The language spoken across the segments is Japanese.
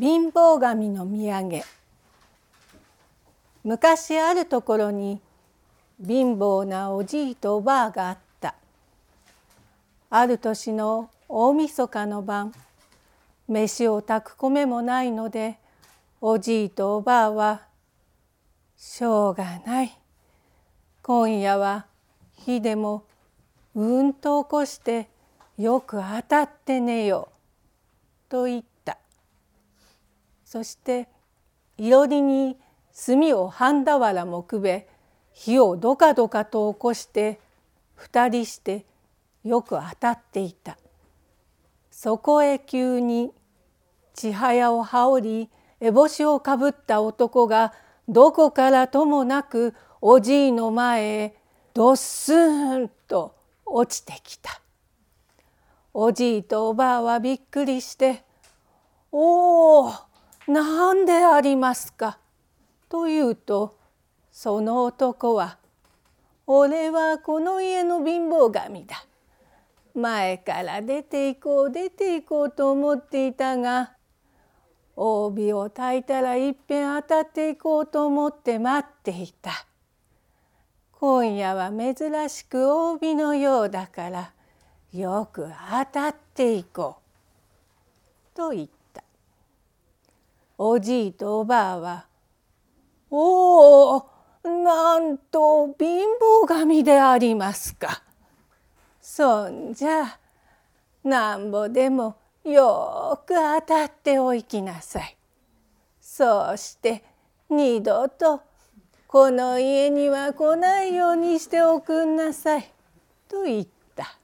貧乏神の土産。昔あるところに貧乏なおじいとおばあがあった。ある年の大晦日の晩飯を炊く米もないのでおじいとおばあは「しょうがない。今夜は火でもうんと起こしてよく当たって寝よ」と言ったそしていろりに炭を半俵もくべ火をどかどかと起こして二人してよく当たっていた。そこへ急に千早を羽織り烏帽子をかぶった男がどこからともなくおじいの前へどっすんと落ちてきた。おじいとおばあはびっくりして「おおなんでありますか」と言うとその男は「俺はこの家の貧乏神だ。前から出て行こう出て行こうと思っていたが帯を焚いたらいっぺん当たっていこうと思って待っていた。今夜は珍しく帯のようだからよく当たっていこう」と言った。おじいとおばあは「おおなんと貧乏神でありますか。そんじゃなんぼでもよく当たっておいきなさい。そうして二度とこの家には来ないようにしておくんなさい」と言った。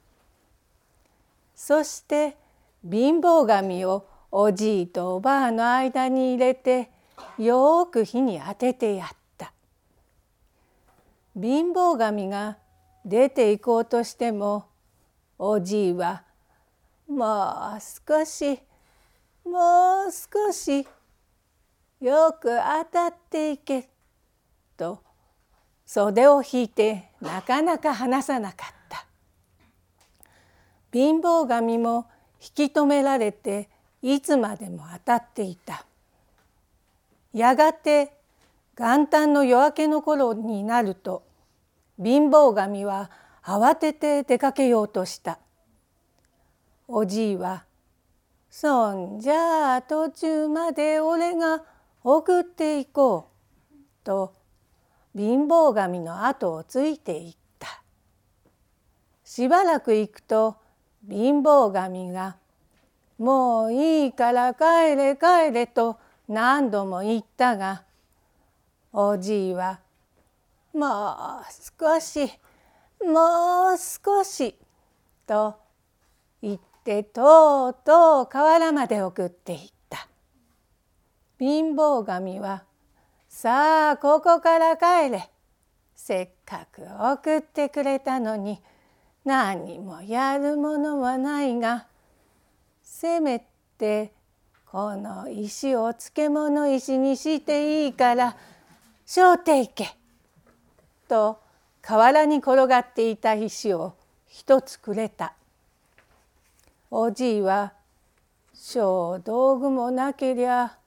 そして貧乏神をおじいとおばあの間に入れてよく火に当ててやった。貧乏神が出て行こうとしてもおじいは「もう少しもう少しよく当たっていけ」と袖を引いてなかなか離さなかった。貧乏神も引き止められていつまでも当たっていた。やがて元旦の夜明けの頃になると貧乏神は慌てて出かけようとした。おじいは「そんじゃあ途中まで俺が送っていこう」と貧乏神の後をついていった。しばらく行くと貧乏神が「もういいから帰れ帰れ」と何度も言ったがおじいは「もう少しもう少し」と言ってとうとう河原まで送っていった。貧乏神は「さあここから帰れ」せっかく送ってくれたのに「何もやるものはないがせめてこの石を漬物石にしていいからしょうていけ」と河原に転がっていた石を一つくれた。おじいは「小道具もなけりゃ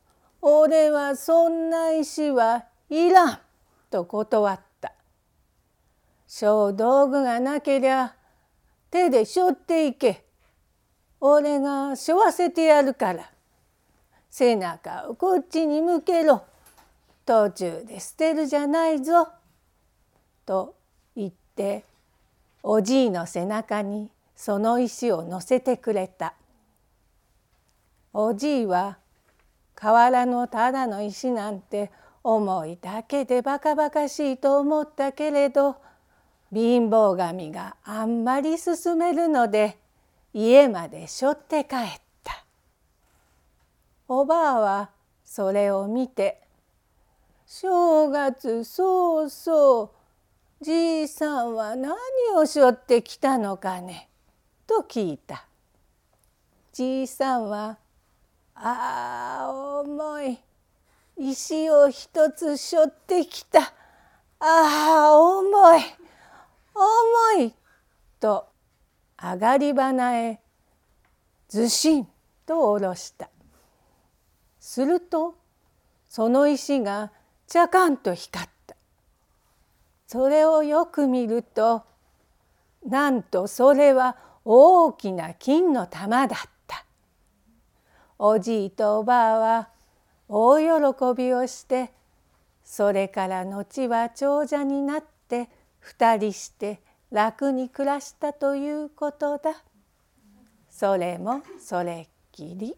俺はそんな石はいらん」と断った。小道具がなけりゃ手でしょっていけ。俺がしょわせてやるから。背中をこっちに向けろ。途中で捨てるじゃないぞ。と言っておじいの背中にその石を乗せてくれた。おじいは河原のただの石なんて思いだけでバカバカしいと思ったけれど貧乏神があんまり進めるので家までしょって帰った。おばあはそれを見て「正月そうそうじいさんは何をしょってきたのかね」と聞いた。じいさんは「ああ重い石を一つしょってきたああ重い」重い!」と上がり花へずしんと下ろした。するとその石がちゃかんと光ったそれをよく見るとなんとそれは大きな金の玉だったおじいとおばあは大喜びをしてそれから後は長者になって二人して楽に暮らしたということだ。それもそれっきり。